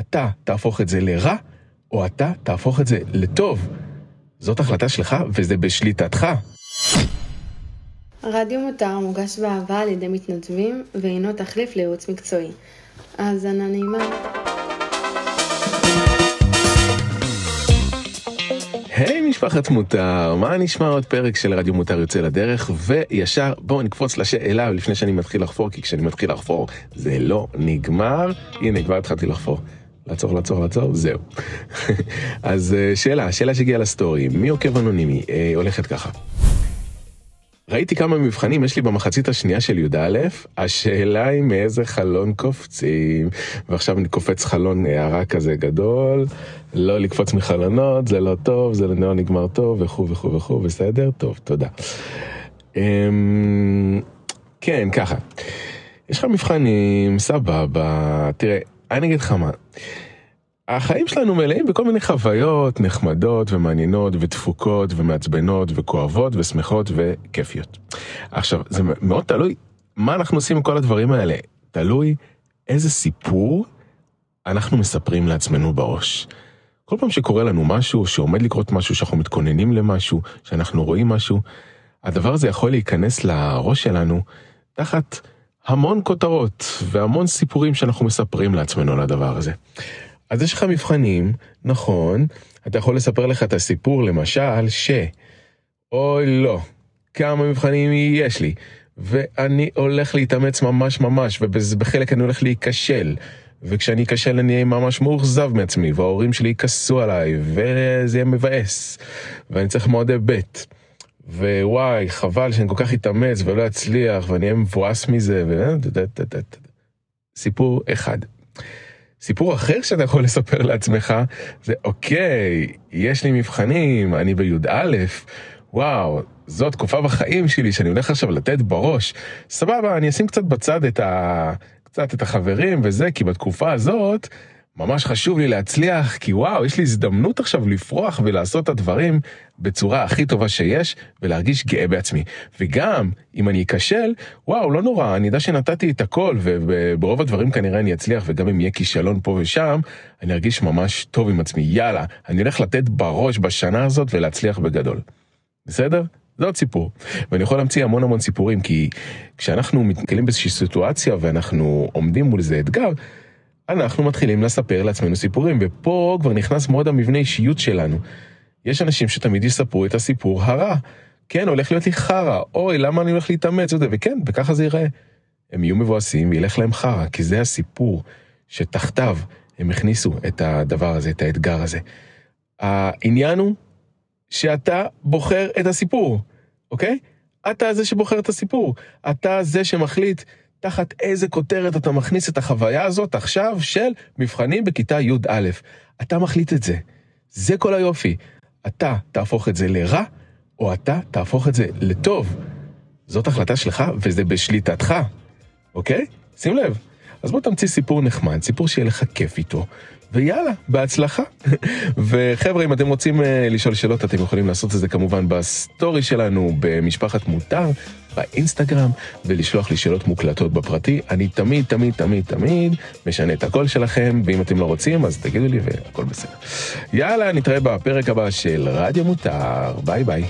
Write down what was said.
אתה תהפוך את זה לרע, או אתה תהפוך את זה לטוב. זאת החלטה שלך וזה בשליטתך. רדיו מותר מוגש באהבה על ידי מתנדבים ואינו תחליף לייעוץ מקצועי. האזנה נעימה. היי hey, משפחת מותר, מה נשמע עוד פרק של רדיו מותר יוצא לדרך וישר בואו נקפוץ לשאלה לפני שאני מתחיל לחפור כי כשאני מתחיל לחפור זה לא נגמר הנה כבר התחלתי לחפור לעצור לעצור לעצור זהו אז אה, שאלה שאלה שהגיעה לסטורי מי עוקב אנונימי אה, הולכת ככה. ראיתי כמה מבחנים יש לי במחצית השנייה של י"א, השאלה היא מאיזה חלון קופצים. ועכשיו אני קופץ חלון הערה כזה גדול, לא לקפוץ מחלונות, זה לא טוב, זה לא נגמר טוב, וכו' וכו' וכו', בסדר? טוב, תודה. אמ, כן, ככה. יש לך מבחנים, סבבה, תראה, אני אגיד לך מה. החיים שלנו מלאים בכל מיני חוויות נחמדות ומעניינות ודפוקות ומעצבנות וכואבות ושמחות וכיפיות. עכשיו, זה מאוד תלוי מה אנחנו עושים עם כל הדברים האלה. תלוי איזה סיפור אנחנו מספרים לעצמנו בראש. כל פעם שקורה לנו משהו, שעומד לקרות משהו, שאנחנו מתכוננים למשהו, שאנחנו רואים משהו, הדבר הזה יכול להיכנס לראש שלנו תחת המון כותרות והמון סיפורים שאנחנו מספרים לעצמנו על הדבר הזה. אז יש לך מבחנים, נכון, אתה יכול לספר לך את הסיפור למשל ש... אוי לא, כמה מבחנים יש לי, ואני הולך להתאמץ ממש ממש, ובחלק אני הולך להיכשל. וכשאני אכשל אני אהיה ממש מאוכזב מעצמי, וההורים שלי יכעסו עליי, וזה יהיה מבאס, ואני צריך מועדי ב', ווואי, חבל שאני כל כך אתאמץ ולא אצליח, ואני אהיה מבואס מזה, ו... סיפור אחד. סיפור אחר שאתה יכול לספר לעצמך זה אוקיי, יש לי מבחנים, אני בי"א, וואו, זו תקופה בחיים שלי שאני הולך עכשיו לתת בראש. סבבה, אני אשים קצת בצד את, ה... קצת את החברים וזה, כי בתקופה הזאת ממש חשוב לי להצליח, כי וואו, יש לי הזדמנות עכשיו לפרוח ולעשות את הדברים בצורה הכי טובה שיש, ולהרגיש גאה בעצמי. וגם, אם אני אכשל, וואו, לא נורא, אני יודע שנתתי את הכל, וברוב הדברים כנראה אני אצליח, וגם אם יהיה כישלון פה ושם, אני ארגיש ממש טוב עם עצמי. יאללה, אני הולך לתת בראש בשנה הזאת ולהצליח בגדול. בסדר? זה עוד סיפור. ואני יכול להמציא המון המון סיפורים, כי כשאנחנו מתקלים באיזושהי סיטואציה ואנחנו עומדים מול איזה אתגר, אנחנו מתחילים לספר לעצמנו סיפורים, ופה כבר נכנס מאוד המבנה אישיות שלנו. יש אנשים שתמיד יספרו את הסיפור הרע. כן, הולך להיות לי חרא, אוי, למה אני הולך להתאמץ, וכן, וככה זה ייראה. הם יהיו מבואסים וילך להם חרא, כי זה הסיפור שתחתיו הם הכניסו את הדבר הזה, את האתגר הזה. העניין הוא שאתה בוחר את הסיפור, אוקיי? אתה זה שבוחר את הסיפור. אתה זה שמחליט תחת איזה כותרת אתה מכניס את החוויה הזאת עכשיו של מבחנים בכיתה י"א. אתה מחליט את זה. זה כל היופי. אתה תהפוך את זה לרע, או אתה תהפוך את זה לטוב. זאת החלטה שלך וזה בשליטתך, אוקיי? שים לב. אז בוא תמציא סיפור נחמד, סיפור שיהיה לך כיף איתו, ויאללה, בהצלחה. וחבר'ה, אם אתם רוצים uh, לשאול שאלות, אתם יכולים לעשות את זה כמובן בסטורי שלנו במשפחת מותר, באינסטגרם, ולשלוח לי שאלות מוקלטות בפרטי. אני תמיד, תמיד, תמיד, תמיד משנה את הקול שלכם, ואם אתם לא רוצים, אז תגידו לי והכל בסדר. יאללה, נתראה בפרק הבא של רדיו מותר. ביי ביי.